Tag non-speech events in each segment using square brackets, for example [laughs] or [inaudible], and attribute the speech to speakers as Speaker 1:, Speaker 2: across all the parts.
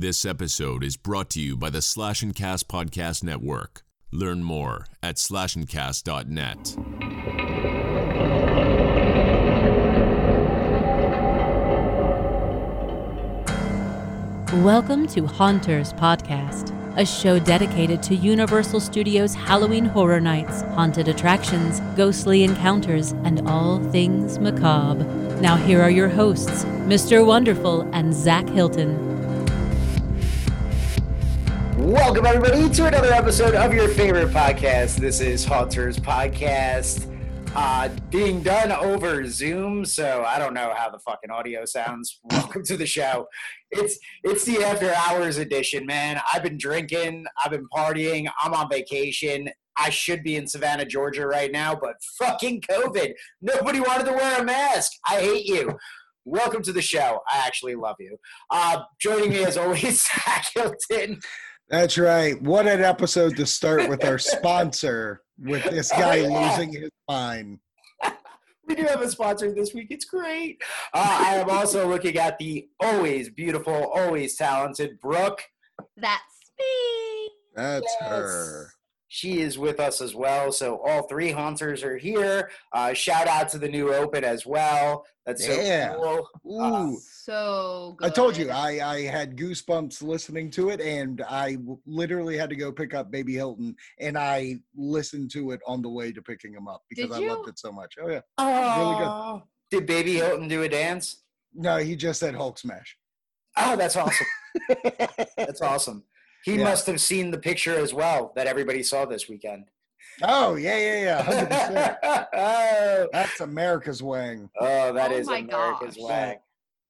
Speaker 1: This episode is brought to you by the Slash and Cast Podcast Network. Learn more at slashandcast.net.
Speaker 2: Welcome to Haunters Podcast, a show dedicated to Universal Studios Halloween Horror Nights, haunted attractions, ghostly encounters, and all things macabre. Now, here are your hosts, Mr. Wonderful and Zach Hilton.
Speaker 3: Welcome, everybody, to another episode of your favorite podcast. This is Haunters Podcast, uh, being done over Zoom, so I don't know how the fucking audio sounds. [laughs] Welcome to the show. It's it's the after hours edition, man. I've been drinking, I've been partying, I'm on vacation. I should be in Savannah, Georgia right now, but fucking COVID. Nobody wanted to wear a mask. I hate you. Welcome to the show. I actually love you. Uh, joining me as always, [laughs] Zach Hilton.
Speaker 4: That's right. What an episode to start with our sponsor, with this guy
Speaker 3: Oh, yeah.
Speaker 4: losing his mind. [laughs]
Speaker 3: We do have a sponsor this week. It's great. Uh, I am also looking at the always beautiful, always talented Brooke.
Speaker 5: That's me.
Speaker 4: That's
Speaker 3: Yes.
Speaker 4: her.
Speaker 3: She is with us as well. So all three haunters are here. Uh, shout out to the new open as well. That's so
Speaker 4: Yeah.
Speaker 3: cool.
Speaker 4: Ooh.
Speaker 5: So good.
Speaker 4: I told you I, I had goosebumps listening to it, and I w- literally had to go pick up Baby Hilton, and I listened to it on the way to picking him up because
Speaker 5: Did
Speaker 4: I loved it so much. Oh yeah.
Speaker 3: Oh, Did Baby Hilton do a dance?
Speaker 4: No, he just said Hulk smash.
Speaker 3: Oh, that's awesome. [laughs] That's awesome. He
Speaker 4: Yeah.
Speaker 3: must have seen the picture as well that everybody saw this weekend.
Speaker 4: oh yeah, yeah, yeah, hundred percent.
Speaker 3: oh, [laughs]
Speaker 4: That's America's wang.
Speaker 3: oh, that
Speaker 5: Oh
Speaker 3: is America's
Speaker 5: gosh.
Speaker 3: wang.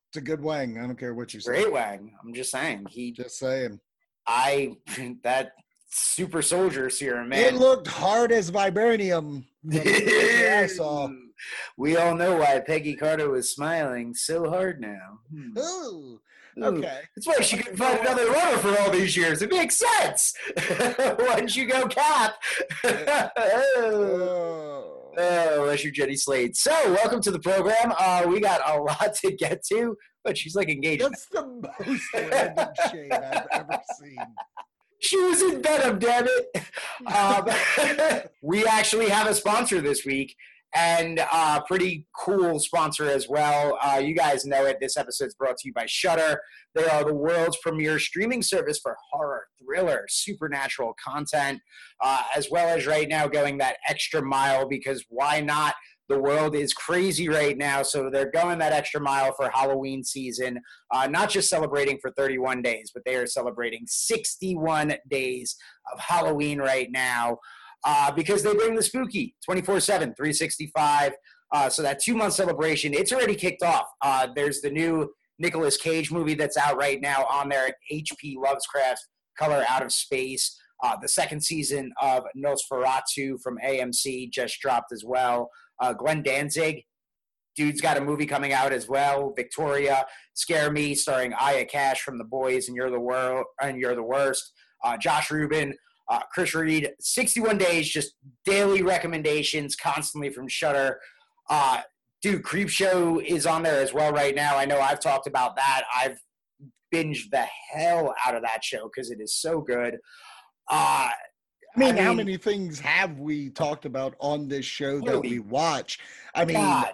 Speaker 4: It's a good wang. I don't care what you say.
Speaker 3: Great wang. I'm just saying. He,
Speaker 4: Just saying.
Speaker 3: I, [laughs] that super soldier serum, man.
Speaker 4: It looked hard as vibranium. [laughs] from the picture I saw.
Speaker 3: We all know why Peggy Carter was smiling so hard now. Hmm.
Speaker 4: Ooh,
Speaker 3: Ooh.
Speaker 4: Okay.
Speaker 3: That's why she couldn't find another runner for all these years. It makes sense. [laughs] Once you go cap. oh. [laughs]
Speaker 4: Oh.
Speaker 3: Oh, unless you're Jenny Slate. So, welcome to the program. Uh, we got a [laughs] lot to get to, but she's like engaged.
Speaker 4: That's the most random shade I've ever seen.
Speaker 3: She was in Venom, damn it. Um, we actually have a sponsor this week, and a pretty cool sponsor as well. Uh, you guys know it. This episode is brought to you by Shudder. They are the world's premier streaming service for horror, thriller, supernatural content, uh, as well as right now going that extra mile because why not? The world is crazy right now, so they're going that extra mile for Halloween season uh, not just celebrating for 31 days, but they are celebrating 61 days of Halloween right now uh, because they bring the spooky 24 7, 365. Uh, so that two month celebration, it's already kicked off. Uh, there's the new Nicolas Cage movie that's out right now on there, HP Lovecraft Color Out of Space. Uh, the second season of Nosferatu from AMC just dropped as well. Uh, Glenn Danzig, dude's got a movie coming out as well. Victoria, Scare Me, starring Aya Cash from The Boys and You're the World and You're the Worst. Uh, Josh Ruben, uh, Chris Redd, 61 days, just daily recommendations constantly from Shudder. Uh, dude, Creep Show is on there as well right now. I know I've talked about that. I've binged the hell out of that show because it is so good. Uh,
Speaker 4: I mean, how many things have we talked about on this show that we watch? I mean,
Speaker 3: God.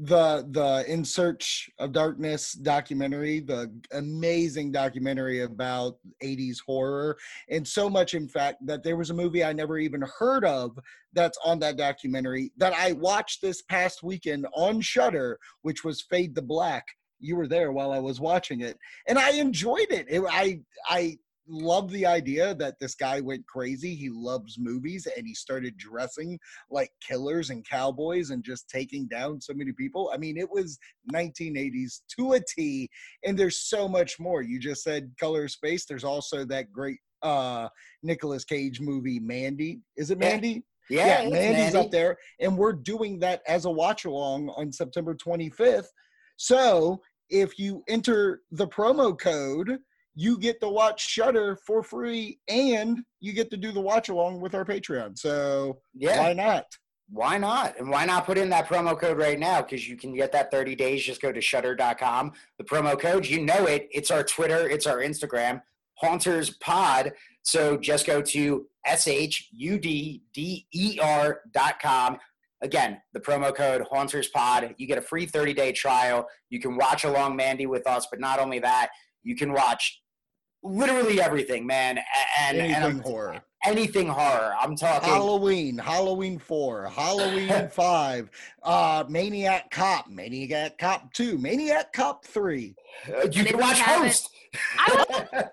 Speaker 4: The the In Search of Darkness documentary, the amazing documentary about 80s horror, and so much, in fact, that there was a movie I never even heard of that's on that documentary that I watched this past weekend on Shudder, which was Fade to Black. You were there while I was watching it, and I enjoyed it. it I I love the idea that this guy went crazy. He loves movies and he started dressing like killers and cowboys and just taking down so many people. I mean, it was 1980s to a T, and there's so much more. You just said Color Space. There's also that great uh Nicolas Cage movie Mandy. Is it
Speaker 3: Yeah.
Speaker 4: Mandy?
Speaker 3: Yeah, it's
Speaker 4: Mandy's
Speaker 3: Mandy.
Speaker 4: up there, and we're doing that as a watch along on September 25th. So if you enter the promo code, you get to watch Shudder for free, and you get to do the watch along with our Patreon. So
Speaker 3: Yeah.
Speaker 4: why not?
Speaker 3: Why not? And why not put in that promo code right now? Because you can get that 30 days. Just go to shudder.com. The promo code, you know it. It's our Twitter, it's our Instagram, Haunters Pod. So just go to S-H-U-D-D-E-R.com. Again, the promo code Haunters Pod. You get a free 30 day trial. You can watch along Mandy with us, but not only that, you can watch literally everything, man. And,
Speaker 4: Anything
Speaker 3: and
Speaker 4: horror.
Speaker 3: anything horror. I'm talking.
Speaker 4: Halloween, Halloween 4, Halloween [laughs] 5, uh, Maniac Cop, Maniac Cop 2, Maniac Cop 3.
Speaker 3: Uh, you can watch Host.
Speaker 5: I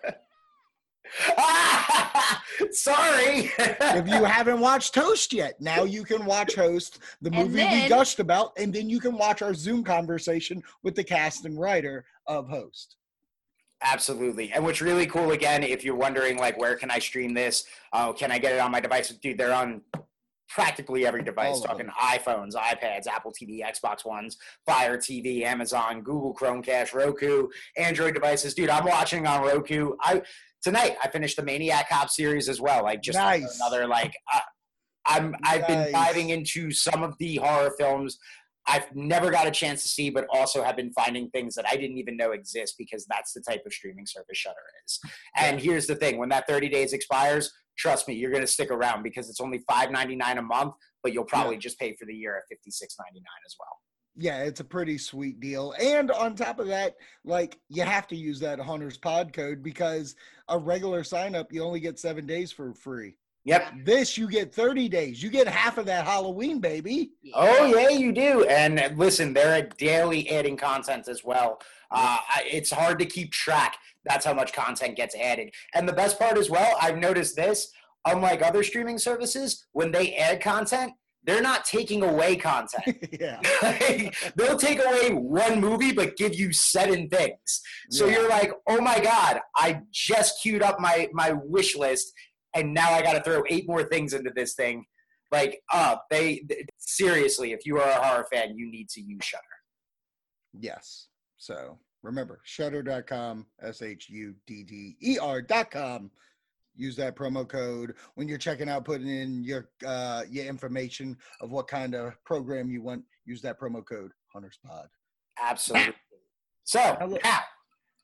Speaker 5: [laughs]
Speaker 3: Sorry.
Speaker 4: If you [laughs] haven't watched Host yet, now you can watch Host, the
Speaker 5: And
Speaker 4: movie we gushed about, and then you can watch our Zoom conversation with the cast and writer of Host.
Speaker 3: Absolutely. And what's really cool, again, if you're wondering, like, where can I stream this? Uh, can I get it on my device? Dude, they're on practically every device,
Speaker 4: All
Speaker 3: talking iPhones, iPads, Apple TV, Xbox Ones, Fire TV, Amazon, Google Chromecast, Roku, Android devices. Dude, I'm watching on Roku. I Tonight, I finished the Maniac Cop series as well. Like, just
Speaker 4: Nice.
Speaker 3: another, like, uh, I'm, I've been diving into some of the horror films I've never got a chance to see, but also have been finding things that I didn't even know exist because that's the type of streaming service Shudder is. And here's the thing: when that 30 days expires, trust me, you're going to stick around because it's only $5.99 a month, but you'll probably just pay for the year at $56.99 as well.
Speaker 4: Yeah, it's a pretty sweet deal. And on top of that, like you have to use that Haunters Pod code because a regular sign up, you only get seven days for free.
Speaker 3: Yep.
Speaker 4: This you get 30 days. You get half of that Halloween, baby.
Speaker 3: Oh yeah, you do. And listen, they're daily adding content as well. Uh, it's hard to keep track. That's how much content gets added. And the best part as well, I've noticed this. Unlike other streaming services, when they add content, they're not taking away content. [laughs]
Speaker 4: yeah. [laughs]
Speaker 3: They'll take away one movie, but give you seven things. So
Speaker 4: Yeah.
Speaker 3: you're like, oh my god, I just queued up my my wish list, and now I got to throw eight more things into this thing. Like, uh, they th- seriously, if you are a horror fan, you need to use Shudder.
Speaker 4: Yes. So remember, shudder.com, S H U D D E R.com. Use that promo code when you're checking out, putting in your uh, your information of what kind of program you want. Use that promo code, Haunters Pod.
Speaker 3: Absolutely. So
Speaker 4: Hello.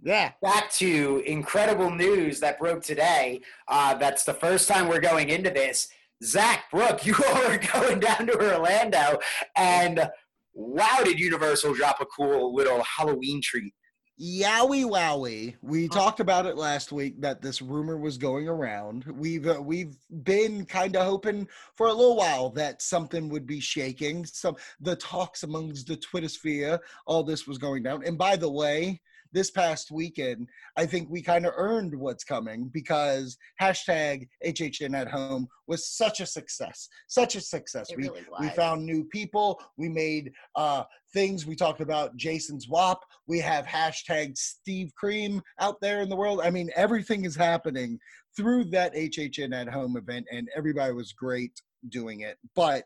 Speaker 4: Yeah.
Speaker 3: back to incredible news that broke today. Uh, that's the first time we're going into this. Zach Brooke, [laughs] you all are going down to Orlando, and wow, did Universal drop a cool little Halloween treat?
Speaker 4: Yowie wowie. We talked about it last week that this rumor was going around. We've uh, we've been kind of hoping for a little while that something would be shaking. Some the talks amongst the Twitter sphere, all this was going down. And by the way, this past weekend, I think we kind of earned what's coming because hashtag HHN at home was such a success, such a success.
Speaker 5: It
Speaker 4: we
Speaker 5: really
Speaker 4: we found new people. We made uh, things. We talked about Jason's WAP. We have hashtag Steve Cream out there in the world. I mean, everything is happening through that HHN at home event, and everybody was great doing it. But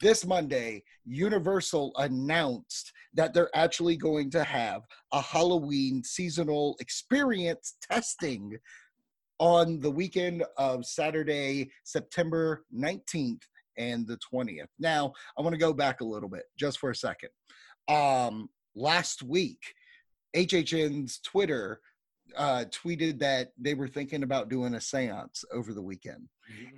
Speaker 4: this Monday, Universal announced that they're actually going to have a Halloween seasonal experience testing on the weekend of Saturday, September 19th and the 20th. Now, I want to go back a little bit just for a second. Um, last week, HHN's Twitter uh, tweeted that they were thinking about doing a seance over the weekend.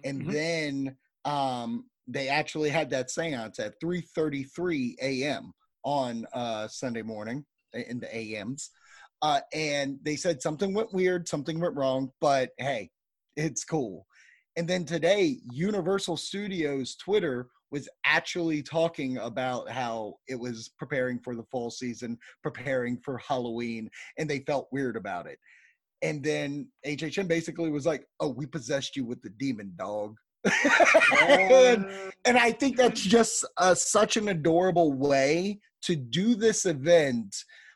Speaker 4: And
Speaker 3: Mhm.
Speaker 4: then um, they actually had that seance at 3.33 a.m. on uh, Sunday morning in the AMs. Uh, and they said something went weird, something went wrong, but hey, it's cool. And then today, Universal Studios Twitter was actually talking about how it was preparing for the fall season, preparing for Halloween, and they felt weird about it. And then HHN basically was like, "Oh, we possessed you with the demon dog." and, [laughs] and I think that's just uh, such an adorable way to do this event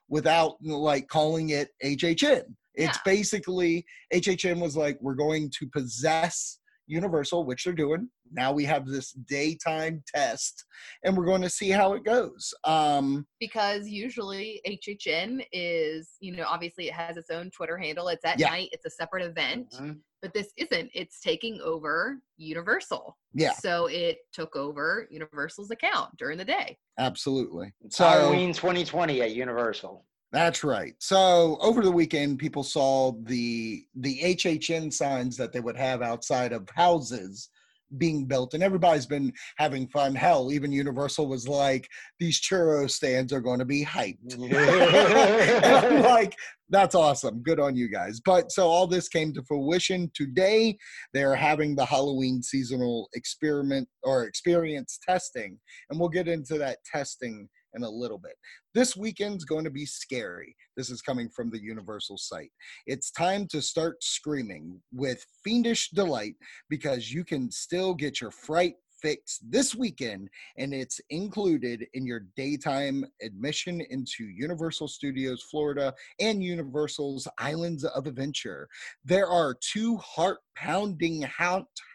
Speaker 4: without like calling it HHN. It's
Speaker 5: Yeah.
Speaker 4: basically HHN was like, we're going to possess Universal, which they're doing. Now we have this daytime test, and we're going to see how it goes. Um,
Speaker 5: because usually HHN is, you know, obviously it has its own Twitter handle. It's at
Speaker 4: Yeah.
Speaker 5: night. It's a separate event,
Speaker 3: Mhm.
Speaker 5: But this isn't. It's taking over Universal.
Speaker 4: yeah,
Speaker 5: So it took over Universal's account during the day.
Speaker 4: absolutely.
Speaker 3: It's
Speaker 4: So
Speaker 3: Halloween 2020 at Universal.
Speaker 4: That's right. So over the weekend, people saw the the HHN signs that they would have outside of houses being built, and everybody's been having fun. Hell, even Universal was like, "These churro stands are going to be hyped." [laughs] [laughs] I'm like, "That's awesome. Good on you guys." But so all this came to fruition today. They're having the Halloween seasonal experiment or experience testing, and we'll get into that testing in a little bit. This weekend's going to be scary. This is coming from the Universal site. It's time to start screaming with fiendish delight because you can still get your fright fix this weekend and it's included in your daytime admission into Universal Studios Florida and Universal's Islands of Adventure. There are two heart pounding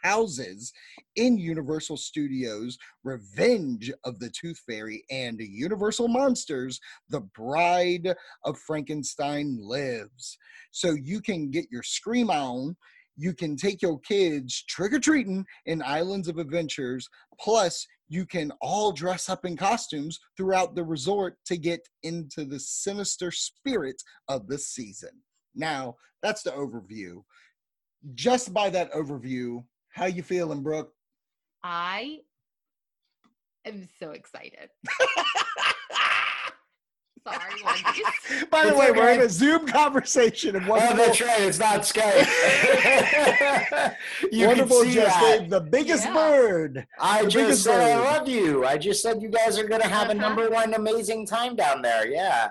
Speaker 4: houses in Universal Studios Revenge of the Tooth Fairy and Universal Monsters The Bride of Frankenstein Lives. So you can get your scream on. You can take your kids trick or treating in Islands of Adventures. Plus, you can all dress up in costumes throughout the resort to get into the sinister spirit of the season. Now, that's the overview. Just by that overview, how you feeling, Brooke?
Speaker 5: I am so excited. [laughs] Sorry, Wendy's. [laughs]
Speaker 4: By the
Speaker 3: It's
Speaker 4: way, we're in a Zoom conversation, and
Speaker 3: Oh,
Speaker 4: wonderful,
Speaker 3: that's right. It's not Skype. [laughs] you can
Speaker 4: wonderful
Speaker 3: see
Speaker 4: just
Speaker 3: that.
Speaker 4: the biggest
Speaker 5: Yeah.
Speaker 4: bird.
Speaker 3: I
Speaker 4: the
Speaker 3: just
Speaker 4: biggest
Speaker 3: said I love you. I just said you guys are going to have a
Speaker 5: Uh-huh.
Speaker 3: number one amazing time down there. Yeah.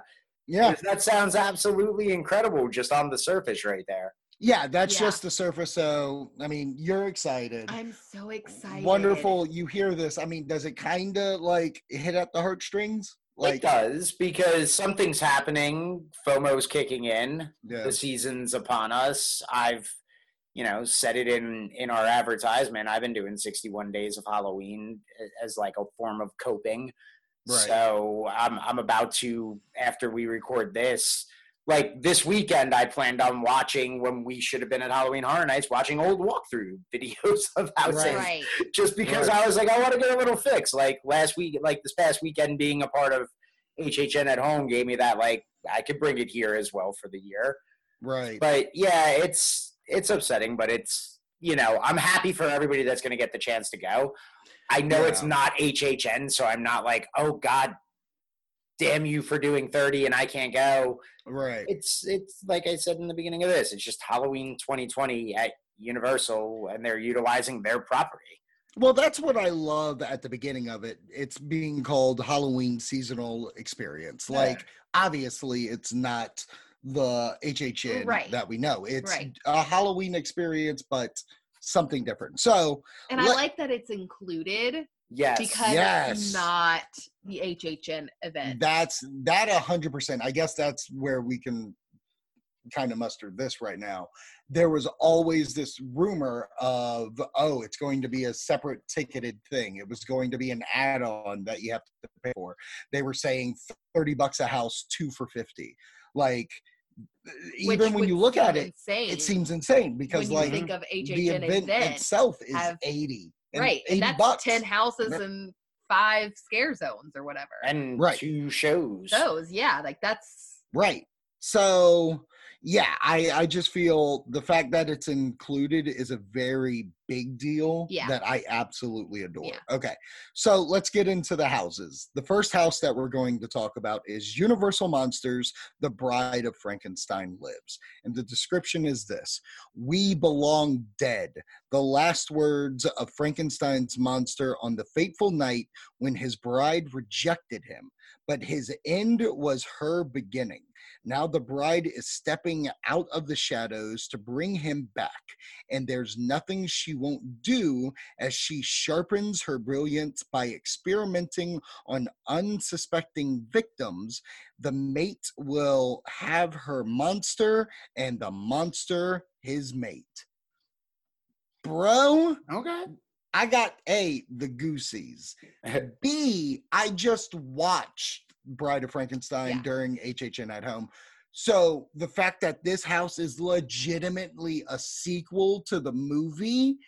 Speaker 4: Yeah,
Speaker 3: That sounds absolutely incredible just on the surface right there.
Speaker 4: yeah, that's
Speaker 5: Yeah.
Speaker 4: just the surface. So, I mean, you're excited.
Speaker 5: I'm so excited.
Speaker 4: Wonderful. You hear this. I mean, does it kind of like hit at the heartstrings?
Speaker 3: It does uh, because something's happening. FOMO's kicking in.
Speaker 4: yeah,
Speaker 3: The season's upon us. I've, you know, said it in in our advertisement. I've been doing 61 days of Halloween as like a form of coping.
Speaker 4: Right.
Speaker 3: So I'm I'm about to after we record this. Like this weekend, I planned on watching when we should have been at Halloween Horror Nights, watching old walkthrough [laughs] videos of houses
Speaker 4: Right.
Speaker 5: Right. [laughs]
Speaker 3: just because
Speaker 4: Right.
Speaker 3: I was like, I want to get a little fix. Like last week, like this past weekend, being a part of HHN at home gave me that like I could bring it here as well for the year.
Speaker 4: right.
Speaker 3: But yeah, it's it's upsetting, but it's you know I'm happy for everybody that's going to get the chance to go. I know it's not HHN, so I'm not like, oh God, damn you for doing 30 and I can't go.
Speaker 4: Right.
Speaker 3: It's it's like I said in the beginning of this, it's just Halloween 2020 at Universal, and they're utilizing their property.
Speaker 4: Well, that's what I love at the beginning of it. It's being called Halloween seasonal experience.
Speaker 3: Yeah.
Speaker 4: Like, obviously, it's not the HHN
Speaker 5: Right.
Speaker 4: that we know. It's
Speaker 5: Right.
Speaker 4: a Halloween experience, but something different. So,
Speaker 5: And I like that it's included
Speaker 3: Yes.
Speaker 5: because
Speaker 4: Yes.
Speaker 5: it's not the HHN event.
Speaker 4: that's that a hundred percent. I guess that's where we can kind of muster this right now. There was always this rumor of, oh, it's going to be a separate ticketed thing. It was going to be an add-on that you have to pay for. They were saying 30 bucks a house, two for 50. Like
Speaker 5: which
Speaker 4: even when you look at it,
Speaker 5: insane
Speaker 4: it seems insane because like
Speaker 5: think of
Speaker 4: the
Speaker 5: HHN
Speaker 4: event,
Speaker 5: event,
Speaker 4: itself is
Speaker 5: have-
Speaker 4: 80. and
Speaker 5: right?
Speaker 4: 80
Speaker 5: And that's
Speaker 4: bucks.
Speaker 5: ten houses and five scare zones or whatever.
Speaker 3: and
Speaker 4: Right.
Speaker 3: two shows.
Speaker 5: Those, yeah, like that's
Speaker 4: Right. So yeah, I I just feel the fact that it's included is a very big deal
Speaker 5: Yeah.
Speaker 4: that I absolutely adore.
Speaker 5: Yeah.
Speaker 4: Okay. So let's get into the houses. The first house that we're going to talk about is Universal Monsters: The Bride of Frankenstein Lives. And the description is this: We belong dead. The last words of Frankenstein's monster on the fateful night when his bride rejected him, but his end was her beginning. Now the bride is stepping out of the shadows to bring him back, and there's nothing she won't do as she sharpens her brilliance by experimenting on unsuspecting victims. The mate will have her monster, and the monster his mate. bro.
Speaker 3: Okay.
Speaker 4: I got A, the Goosies. [laughs] B, I just watched Bride of Frankenstein
Speaker 5: Yeah.
Speaker 4: during HHN at home. So the fact that this house is legitimately a sequel to the movie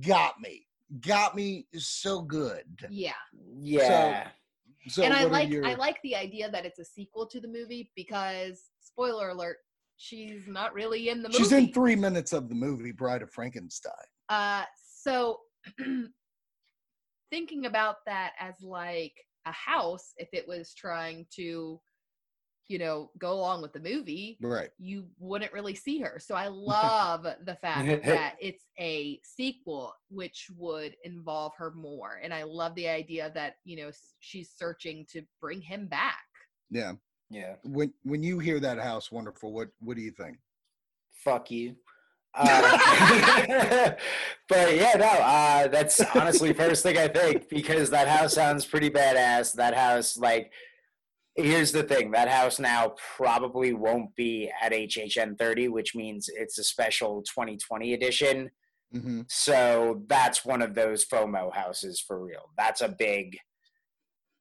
Speaker 4: got me. Got me so good.
Speaker 5: Yeah.
Speaker 3: yeah.
Speaker 4: So
Speaker 5: and I like
Speaker 4: your-
Speaker 5: I like the idea that it's a sequel to the movie because spoiler alert, she's not really in the movie.
Speaker 4: She's in three minutes of the movie Bride of Frankenstein.
Speaker 5: Uh, so [clears throat] thinking about that as like a house, if it was trying to, you know, go along with the movie,
Speaker 4: Right.
Speaker 5: you wouldn't really see her. So I [laughs] love the fact [laughs] that it's a sequel, which would involve her more. And I love the idea that, you know, she's searching to bring him back.
Speaker 4: Yeah.
Speaker 3: yeah.
Speaker 4: When when you hear that house wonderful, what what do you think?
Speaker 3: Fuck you. Uh, [laughs] [laughs] but yeah, no, uh, that's honestly first thing I think because that house sounds pretty badass. That house, like, here's the thing: that house now probably won't be at HHN 30, which means it's a special 2020 edition.
Speaker 4: hmm
Speaker 3: So that's one of those FOMO houses for real. That's a big.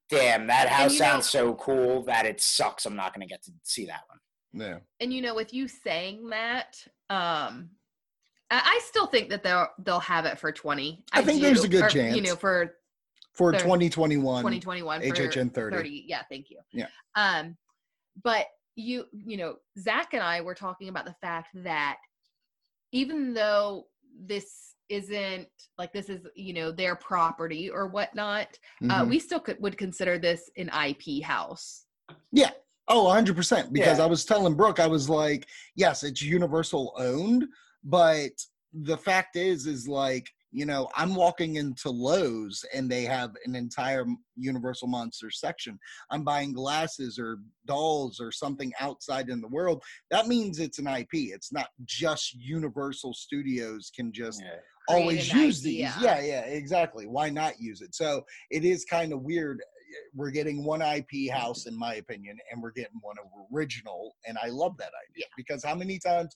Speaker 3: Damn, that house
Speaker 5: you know-
Speaker 3: sounds so cool that it sucks. I'm not going to get to see that one.
Speaker 4: Yeah.
Speaker 5: And you know, with you saying that, um, I, I still think that they'll they'll have it for twenty.
Speaker 4: I think there's a good
Speaker 5: or,
Speaker 4: chance.
Speaker 5: You know, for
Speaker 4: For
Speaker 5: They're-
Speaker 4: 2021.
Speaker 5: 2021 for
Speaker 4: HHN 30.
Speaker 5: Yeah, thank you.
Speaker 4: Yeah.
Speaker 5: Um, but you, you know, Zach and I were talking about the fact that even though this isn't like this is you know their property or whatnot, uh,
Speaker 4: Mhm.
Speaker 5: we still could would consider this an IP house.
Speaker 4: Yeah. Oh, 100%. Because
Speaker 3: Yeah.
Speaker 4: I was telling Brooke, I was like, yes, it's Universal owned, but the fact is, is like, you know, I'm walking into Lowe's and they have an entire Universal Monster section. I'm buying glasses or dolls or something outside in the world. That means it's an IP. It's not just Universal Studios can just
Speaker 3: Yeah.
Speaker 4: Always use
Speaker 5: IP,
Speaker 4: these.
Speaker 5: yeah.
Speaker 4: Yeah, yeah, exactly. Why not use it? So it is kind of weird. We're getting one IP house, in my opinion, and we're getting one original, and I love that idea
Speaker 5: Yeah.
Speaker 4: because how many times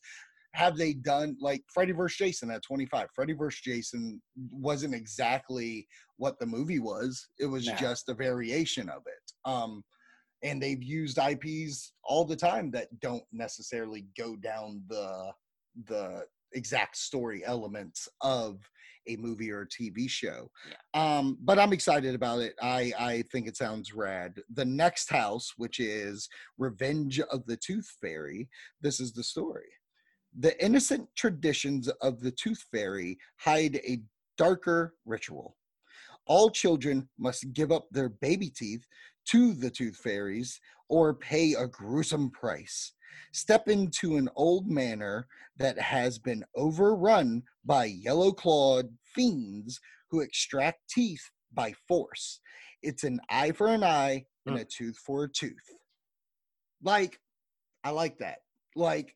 Speaker 4: have they done like Freddy vs. Jason at 25? Freddy vs. Jason wasn't exactly what the movie was. It was just a variation of it. Um, and they've used IPs all the time that don't necessarily go down the the exact story elements of a movie or a TV show. Um, but I'm excited about it. I I think it sounds rad. The next house, which is Revenge of the Tooth Fairy, this is the story. The innocent traditions of the Tooth Fairy hide a darker ritual. All children must give up their baby teeth to the Tooth Fairies or pay a gruesome price. Step into an old manor that has been overrun by yellow clawed fiends who extract teeth by force. It's an eye for an eye and hmm. a tooth for a tooth. Like, I like that. Like,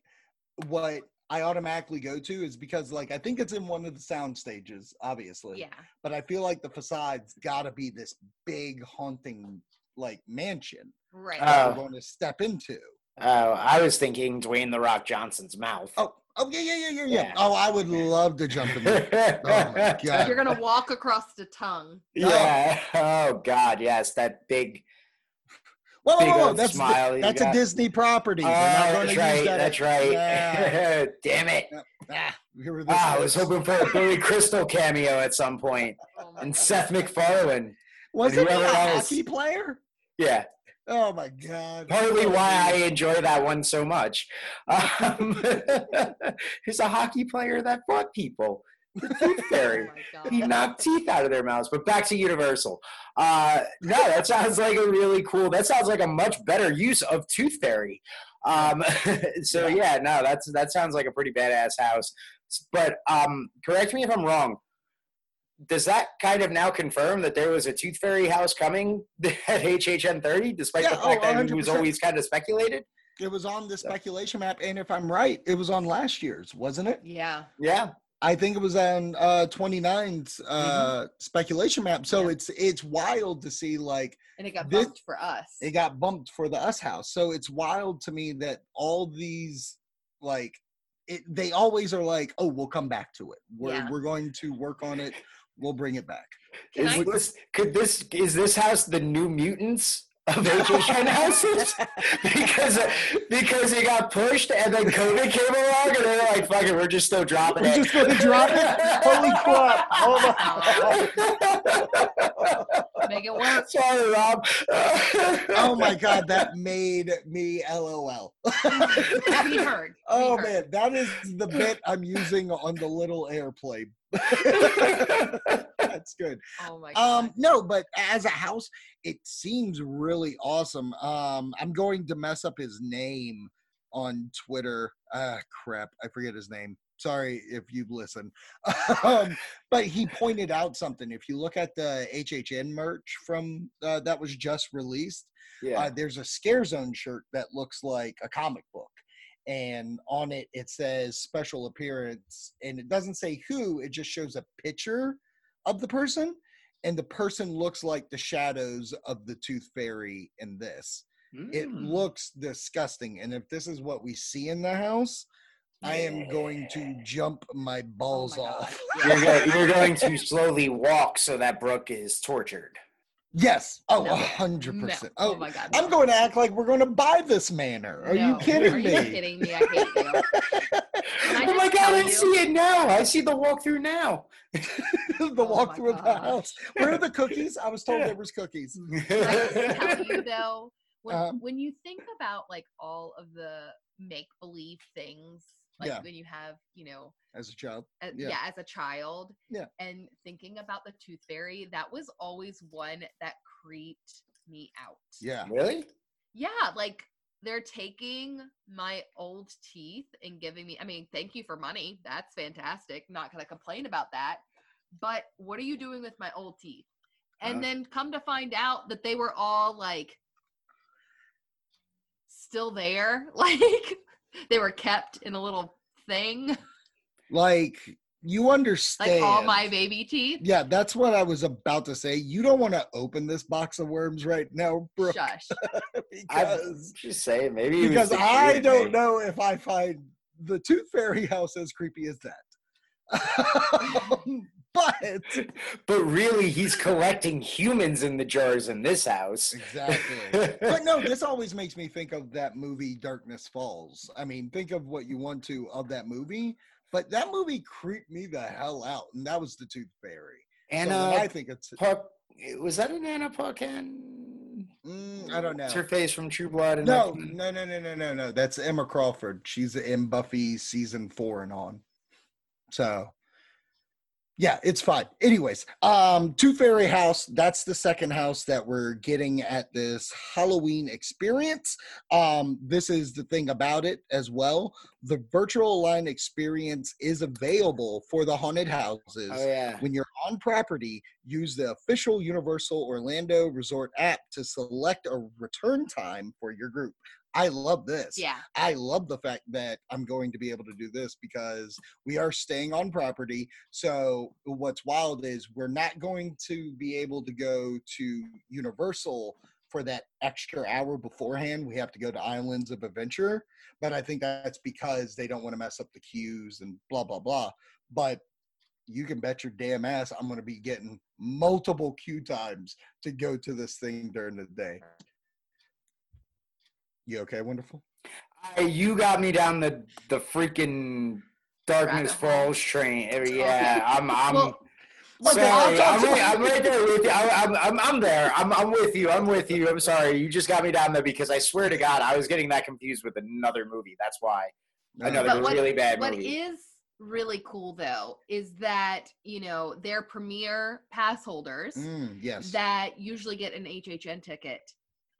Speaker 4: what I automatically go to is because, like, I think it's in one of the sound stages, obviously
Speaker 5: Yeah.
Speaker 4: but I feel like the facade's got to be this big haunting like mansion
Speaker 5: Right.
Speaker 4: that
Speaker 3: Oh.
Speaker 4: we're going to step into.
Speaker 3: Oh, I was thinking Dwayne the Rock Johnson's mouth.
Speaker 4: Oh, oh yeah, yeah, yeah, yeah, yeah.
Speaker 3: Yeah.
Speaker 4: Oh, I would love to jump in there. [laughs] Oh my god.
Speaker 5: You're gonna walk across the tongue.
Speaker 3: yeah. [laughs] Oh God, yes, that big.
Speaker 4: Whoa, whoa, whoa, that's
Speaker 3: smile
Speaker 4: that's a. Disney property.
Speaker 3: Oh,
Speaker 4: not
Speaker 3: that's right.
Speaker 4: that.
Speaker 3: That's right.
Speaker 4: Yeah. [laughs]
Speaker 3: Damn it!
Speaker 4: Ah, we were this
Speaker 3: Ah, I was hoping for a Billy [laughs] Crystal cameo at some point,
Speaker 5: Oh
Speaker 3: and. Seth MacFarlane.
Speaker 4: Wasn't he a
Speaker 3: else.
Speaker 4: hockey player?
Speaker 3: Yeah,
Speaker 4: Oh my god.
Speaker 3: partly
Speaker 4: Oh,
Speaker 3: why I enjoy that one so much. [laughs] Um, he's a hockey player that fought people. The Tooth [laughs] Fairy.
Speaker 5: Oh
Speaker 3: he knocked teeth out of their mouths. But back to Universal. Uh, no, that sounds like a really cool. That sounds like a much better use of Tooth Fairy. Um, [laughs] so yeah, no, that's that sounds like a pretty badass house. But um, correct me if I'm wrong. Does that kind of now confirm that there was a Tooth Fairy house coming [laughs] at HHN 30, despite
Speaker 4: Yeah,
Speaker 3: the fact
Speaker 4: oh,
Speaker 3: that it was always kind of speculated?
Speaker 4: It was on the speculation map, and if I'm right, it was on last year's, wasn't it?
Speaker 5: Yeah.
Speaker 3: Yeah.
Speaker 4: I think it was on uh 29's uh speculation map. So
Speaker 5: Yeah.
Speaker 4: it's it's wild to see like
Speaker 5: And it got
Speaker 4: This-
Speaker 5: bumped for us.
Speaker 4: it got bumped for the us house. So it's wild to me that all these like it, they always are like, "Oh, we'll come back to it. We're
Speaker 5: Yeah.
Speaker 4: we're going to work on it. We'll bring it back."
Speaker 5: Can
Speaker 3: Is
Speaker 5: I-
Speaker 3: this could this is this house the new mutants of HHN houses? because because it got pushed and then COVID came along and they're like, "Fuck it, we're just still dropping
Speaker 4: We're
Speaker 3: it."
Speaker 4: just gonna drop it. Holy crap! Oh [laughs] my,
Speaker 5: Make it work.
Speaker 3: Sorry, Rob.
Speaker 4: oh my god, that made me LOL.
Speaker 5: We heard. We
Speaker 4: Oh
Speaker 5: heard.
Speaker 4: man, that is the bit I'm using on the little airplane. [laughs] That's good.
Speaker 5: Oh my god.
Speaker 4: Um, no, but as a house, it seems really awesome. Um, I'm going to mess up his name on Twitter. Ah, crap, I forget his name. Sorry if you listen. [laughs] um, but he pointed out something. If you look at the HHN merch from uh, that was just released,
Speaker 3: yeah.
Speaker 4: uh, there's a Scare Zone shirt that looks like a comic book. And on it, it says special appearance. And it doesn't say who, it just shows a picture of the person. And the person looks like the shadows of the Tooth Fairy in this. It
Speaker 3: Mm.
Speaker 4: looks disgusting. And if this is what we see in the house, I am going to jump my balls
Speaker 5: Oh my God.
Speaker 4: off.
Speaker 3: You're, go- you're going to [laughs] slowly walk so that Brooke is tortured.
Speaker 4: Yes. Oh, a hundred percent.
Speaker 5: Oh
Speaker 4: Oh,
Speaker 5: my god.
Speaker 4: I'm going to act like we're going to buy this manor. Are you
Speaker 5: No.
Speaker 4: kidding
Speaker 5: Are
Speaker 4: me?
Speaker 5: you kidding me? I hate you. [laughs] Can I
Speaker 3: oh my god, I
Speaker 5: you-
Speaker 3: see it now. I see the walkthrough now. [laughs]
Speaker 4: the
Speaker 5: Oh
Speaker 4: walkthrough of the house. Where are the cookies? I was told
Speaker 3: Yeah.
Speaker 4: there was cookies.
Speaker 5: Can I tell [laughs] you though, when
Speaker 4: Um,
Speaker 5: when you think about like all of the make believe things, like
Speaker 4: Yeah.
Speaker 5: when you have, you know,
Speaker 4: As a child.
Speaker 5: as,
Speaker 4: Yeah.
Speaker 5: yeah. as a child,
Speaker 4: Yeah.
Speaker 5: and thinking about the tooth fairy, that was always one that creeped me out.
Speaker 4: Yeah.
Speaker 3: really?
Speaker 5: Yeah, like they're taking my old teeth and giving me I mean, thank you for money. That's fantastic. Not going to complain about that. But what are you doing with my old teeth? And
Speaker 3: Uh.
Speaker 5: then come to find out that they were all like still there. [laughs] Like they were kept in a little thing,
Speaker 4: Like you understand.
Speaker 5: like all my baby teeth.
Speaker 4: Yeah, that's what I was about to say. You don't want to open this box of worms right now, Brooke,
Speaker 5: Shush. [laughs]
Speaker 3: I
Speaker 4: because
Speaker 3: just say maybe
Speaker 4: because I don't
Speaker 3: man.
Speaker 4: know if I find the Tooth Fairy house as creepy as that. [laughs] but
Speaker 3: But really, he's collecting humans in the jars in this house.
Speaker 4: exactly. [laughs] but no, this always makes me think of that movie Darkness Falls. I mean, think of what you want to of that movie, but that movie creeped me the hell out, and that was the Tooth Fairy.
Speaker 3: And
Speaker 4: so I think it's,
Speaker 3: Puck, was that an Anna Paquin?
Speaker 4: mm, I don't know.
Speaker 3: What's her face from True Blood? And
Speaker 4: No, no, no, no, no, no, no. That's Emma Caulfield. She's in Buffy season four and on. So, yeah, it's fine. Anyways, um, Tooth Fairy House. That's the second house that we're getting at this Halloween experience. Um, this is the thing about it as well. The virtual line experience is available for the haunted houses.
Speaker 3: Oh yeah.
Speaker 4: When you're on property, use the official Universal Orlando Resort app to select a return time for your group. I love this.
Speaker 5: Yeah.
Speaker 4: I love the fact that I'm going to be able to do this because we are staying on property. So, what's wild is we're not going to be able to go to Universal for that extra hour beforehand. We have to go to Islands of Adventure. But I think that's because they don't want to mess up the queues and blah, blah, blah. But you can bet your damn ass I'm going to be getting multiple queue times to go to this thing during the day. You okay, wonderful?
Speaker 3: I, you got me down the the freaking Darkness Falls train. Yeah, I'm. I'm
Speaker 5: well, look,
Speaker 3: sorry.
Speaker 5: I'll talk
Speaker 3: I'm, right, I'm right there with you. I, I'm, I'm, I'm there. I'm, I'm with you. I'm with you. I'm sorry. You just got me down there because I swear to God, I was getting that confused with another movie. That's why. Another
Speaker 5: But what-
Speaker 3: really bad
Speaker 5: What
Speaker 3: movie.
Speaker 5: is really cool though is that you know their premier pass holders
Speaker 4: Mm, yes.
Speaker 5: that usually get an HHN ticket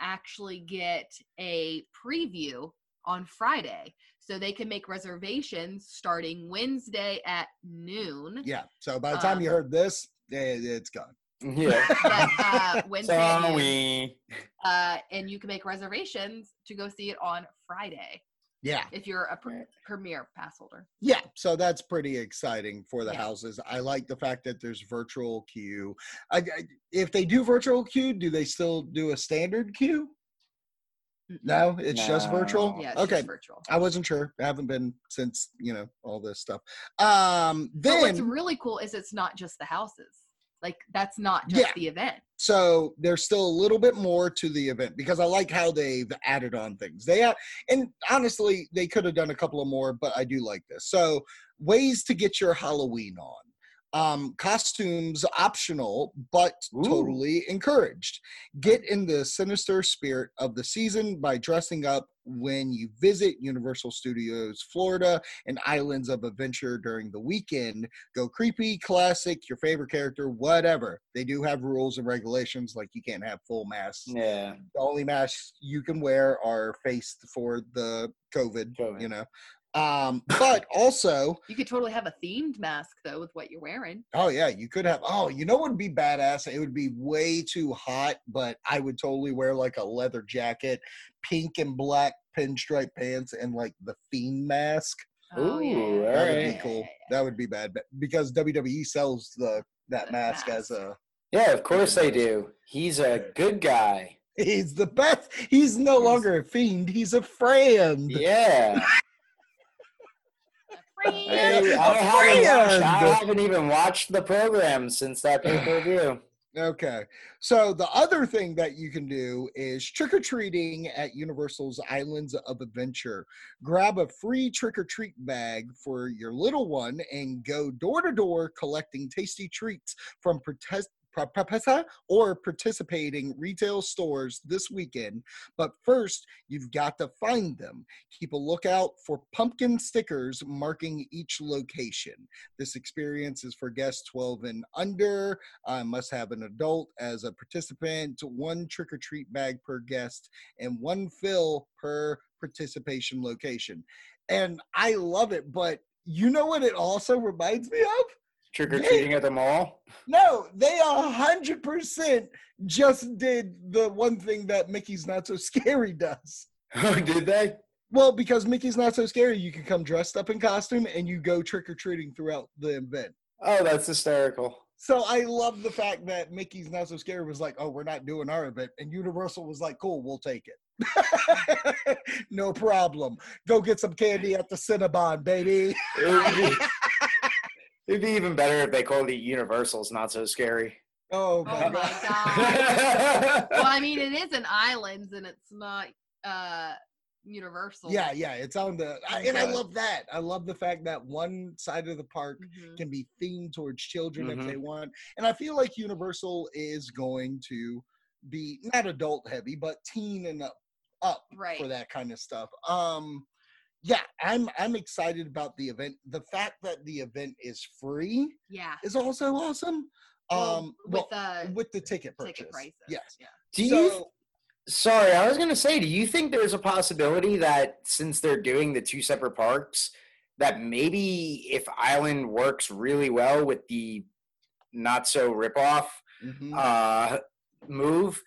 Speaker 5: actually get a preview on Friday. So they can make reservations starting Wednesday at noon.
Speaker 4: yeah. So by the time
Speaker 5: um,
Speaker 4: you heard this, eh, it's gone.
Speaker 3: yeah. [laughs]
Speaker 5: But, uh, [laughs] Wednesday at
Speaker 3: so
Speaker 5: noon,
Speaker 3: we.
Speaker 5: uh, and you can make reservations to go see it on Friday
Speaker 4: Yeah.
Speaker 5: if you're a pr- premier pass holder.
Speaker 4: Yeah. So that's pretty exciting for the
Speaker 5: Yeah.
Speaker 4: houses. I like the fact that there's virtual queue. I, I, if they do virtual queue, do they still do a standard queue? No, it's just virtual.
Speaker 5: Yeah,
Speaker 4: okay,
Speaker 5: virtual.
Speaker 4: I wasn't sure. I haven't been since you know all this stuff. Um,
Speaker 5: But what's really cool is it's not just the houses. Like that's not just
Speaker 4: Yeah.
Speaker 5: the event.
Speaker 4: so there's still a little bit more to the event because I like how they've added on things. They ha- and honestly, they could have done a couple of more, but I do like this. So ways to get your Halloween on. Um, costumes optional, but
Speaker 3: Ooh.
Speaker 4: totally encouraged. Get in the sinister spirit of the season by dressing up when you visit Universal Studios Florida and Islands of Adventure during the weekend. Go creepy, classic, your favorite character, whatever. They do have rules and regulations, like you can't have full masks.
Speaker 3: Yeah.
Speaker 4: The only masks you can wear are faced for the COVID,
Speaker 3: COVID.
Speaker 4: you know. Um, but also, [laughs]
Speaker 5: You could totally have a themed mask though with what you're wearing.
Speaker 4: oh yeah, you could have. Oh, you know what would be badass? It would be way too hot, but I would totally wear like a leather jacket, pink and black pinstripe pants, and like the fiend mask.
Speaker 5: Oh.
Speaker 3: Ooh,
Speaker 5: yeah,
Speaker 4: That would be cool.
Speaker 5: yeah,
Speaker 4: That would be bad but- because WWE sells the that
Speaker 5: The
Speaker 4: mask as a.
Speaker 3: Yeah, of course they do. He's a good guy.
Speaker 4: He's the best. He's no longer a fiend. He's a friend.
Speaker 3: Yeah. [laughs] Hey, I, haven't I haven't even watched the program since that pay per view. [sighs]
Speaker 4: Okay. So the other thing that you can do is trick or treating at Universal's Islands of Adventure. Grab a free trick or treat bag for your little one and go door to door collecting tasty treats from protest or participating retail stores this weekend. But first, you've got to find them. Keep a lookout for pumpkin stickers marking each location. This experience is for guests 12 and under. I must have an adult as a participant, one trick or treat bag per guest, and one fill per participation location. And I love it, but you know what it also reminds me of?
Speaker 3: Trick or treating at the mall.
Speaker 4: No, they a hundred percent just did the one thing that Mickey's Not So Scary does. [laughs]
Speaker 3: Oh, did they?
Speaker 4: Well, because Mickey's Not So Scary, you can come dressed up in costume and you go trick or treating throughout the event.
Speaker 3: Oh, that's hysterical.
Speaker 4: So I love the fact that Mickey's Not So Scary was like, "Oh, we're not doing our event," and Universal was like, "Cool, we'll take it, [laughs] no problem. Go get some candy at the Cinnabon, baby."
Speaker 3: It would be, it'd be even better if they called it Universal's not so scary.
Speaker 4: Oh my
Speaker 5: Oh my
Speaker 4: god!
Speaker 5: god. well, I mean, it is an island, and it's not uh universal.
Speaker 4: yeah, yeah, it's on the, I, and I love that. I love the fact that one side of the park
Speaker 5: Mhm.
Speaker 4: can be themed towards children if
Speaker 3: Mhm.
Speaker 4: they want, and I feel like Universal is going to be not adult heavy, but teen and up, up
Speaker 5: Right.
Speaker 4: for that kind of stuff. Um, yeah, I'm I'm excited about the event. The fact that the event is free
Speaker 5: Yeah.
Speaker 4: is also awesome.
Speaker 5: Well,
Speaker 4: Um,
Speaker 5: with
Speaker 4: well,
Speaker 5: uh
Speaker 4: with the ticket purchase,
Speaker 5: ticket prices.
Speaker 4: yes.
Speaker 5: Yeah.
Speaker 3: Do you?
Speaker 4: So,
Speaker 3: Sorry, I was gonna say, do you think there's a possibility that since they're doing the two separate parks, that maybe if Island works really well with the not so ripoff
Speaker 4: mhm,
Speaker 3: uh, move,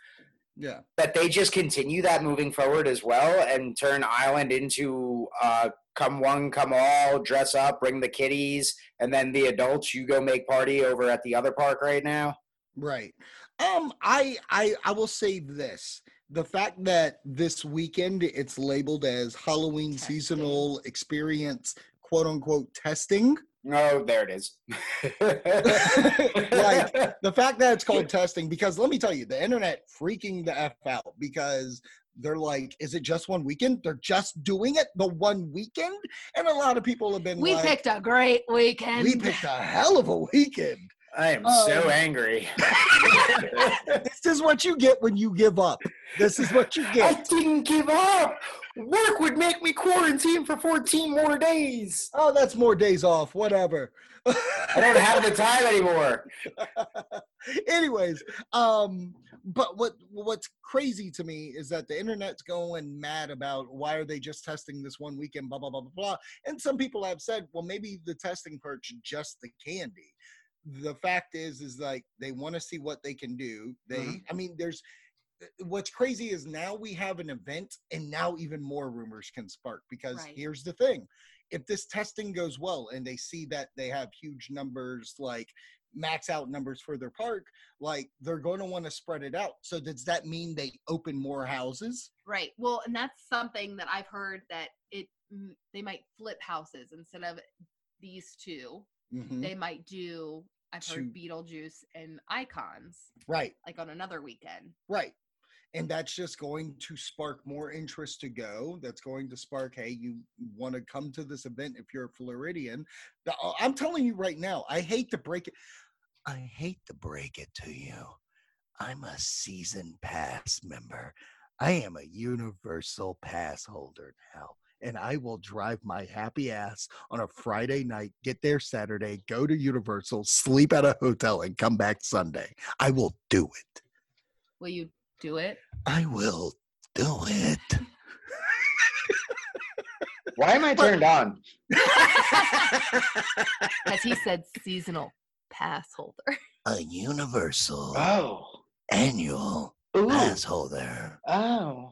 Speaker 4: yeah,
Speaker 3: that they just continue that moving forward as well and turn Island into uh, come one, come all, dress up, bring the kiddies, and then the adults you go make party over at the other park right now.
Speaker 4: right. Um, I I I will say this: the fact that this weekend it's labeled as Halloween seasonal experience, quote unquote, testing.
Speaker 3: Oh, there it is. [laughs]
Speaker 4: Like, [laughs] the fact that it's called testing because let me tell you the internet freaking the f out because they're like is it just one weekend they're just doing it the one weekend and a lot of people have been
Speaker 5: We
Speaker 4: like
Speaker 5: picked a great weekend.
Speaker 4: we picked a hell of a weekend
Speaker 3: I am
Speaker 4: Oh.
Speaker 3: so angry. [laughs]
Speaker 4: this is what you get when you give up this is what you get.
Speaker 3: I didn't give up. Work would make me quarantine for 14 more days.
Speaker 4: oh that's more days off whatever
Speaker 3: I don't have the time anymore. [laughs]
Speaker 4: anyways um but what what's crazy to me is that the internet's going mad about why are they just testing this one weekend blah blah blah blah blah and some people have said well maybe the testing part's just the candy the fact is is like they want to see what they can do they
Speaker 3: Mhm.
Speaker 4: i mean there's what's crazy is now we have an event and now even more rumors can spark because
Speaker 5: Right.
Speaker 4: here's the thing if this testing goes well and they see that they have huge numbers like max out numbers for their park, like they're going to want to spread it out. So does that mean they open more houses?
Speaker 5: Right. Well, and that's something that I've heard that it they might flip houses instead of these 2
Speaker 4: Mhm.
Speaker 5: They might do. I've heard. Beetlejuice and Icons
Speaker 4: Right.
Speaker 5: like on another weekend.
Speaker 4: Right. And that's just going to spark more interest to go. That's going to spark, hey, you want to come to this event if you're a Floridian. Uh, I'm telling you right now, I hate to break it. I hate to break it to you. I'm a season pass member. I am a universal pass holder now. And I will drive my happy ass on a Friday night, get there Saturday, go to Universal, sleep at a hotel, and come back Sunday. I will do it.
Speaker 5: Will you do it?
Speaker 4: I will do it. [laughs]
Speaker 3: Why am I turned on? [laughs]
Speaker 5: As he said, seasonal pass holder.
Speaker 4: A universal
Speaker 3: Oh.
Speaker 4: annual
Speaker 3: Ooh.
Speaker 4: holder.
Speaker 3: Oh.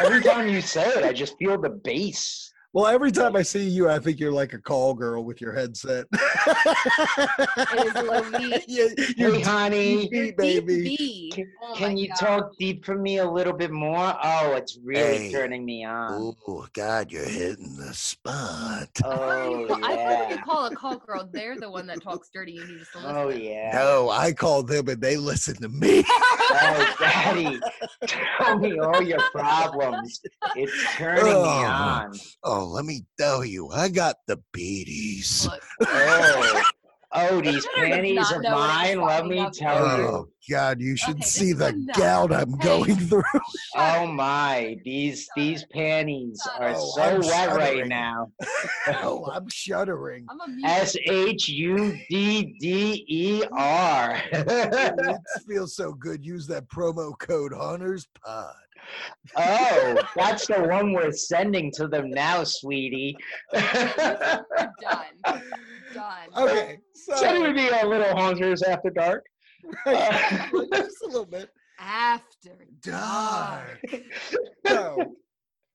Speaker 3: Every time you say it, I just feel the bass.
Speaker 4: Well, every time I see you, I think you're like a call girl with your headset.
Speaker 5: It is low. [laughs]
Speaker 4: Yeah, you're
Speaker 3: Hey, honey,
Speaker 4: deep,
Speaker 5: Deep
Speaker 4: baby.
Speaker 5: B.
Speaker 3: Can,
Speaker 5: Oh
Speaker 3: can
Speaker 5: my
Speaker 3: you
Speaker 5: God.
Speaker 3: talk deep for me a little bit more? Oh, it's really
Speaker 4: Hey.
Speaker 3: turning me on.
Speaker 4: Oh God, you're hitting the spot. [laughs]
Speaker 5: Oh, I thought you
Speaker 3: Oh,
Speaker 5: call- I thought
Speaker 3: yeah.
Speaker 5: you call a call girl. They're the one that talks dirty. You need to listen.
Speaker 3: Oh, yeah.
Speaker 4: No, I call them and they listen to me. [laughs]
Speaker 3: Oh, Daddy, tell me all your problems. It's turning me
Speaker 4: Oh.
Speaker 3: on.
Speaker 4: Oh, Oh, let me tell you, I got the beaties. [laughs]
Speaker 3: Oh, oh, these panties
Speaker 5: not
Speaker 3: are
Speaker 5: know what he's
Speaker 3: mine. Let me
Speaker 5: about.
Speaker 3: tell you.
Speaker 4: Oh God, you should
Speaker 5: Okay,
Speaker 4: see the gout I'm
Speaker 5: Hey.
Speaker 4: going through.
Speaker 3: Oh my, these these panties are
Speaker 4: Oh,
Speaker 3: so
Speaker 4: I'm
Speaker 3: wet right now. [laughs]
Speaker 4: Oh, I'm shuddering.
Speaker 5: I'm a mute.
Speaker 3: S H U D D E R. [laughs]
Speaker 4: it feels so good. Use that promo code Haunters Pod.
Speaker 3: Oh, that's the one we're sending to them now, sweetie.
Speaker 5: We're done. Done. [laughs]
Speaker 4: Okay, so
Speaker 3: Should we be a little hunters after dark?
Speaker 4: right, uh, [laughs] just a little bit
Speaker 5: After
Speaker 4: dark. So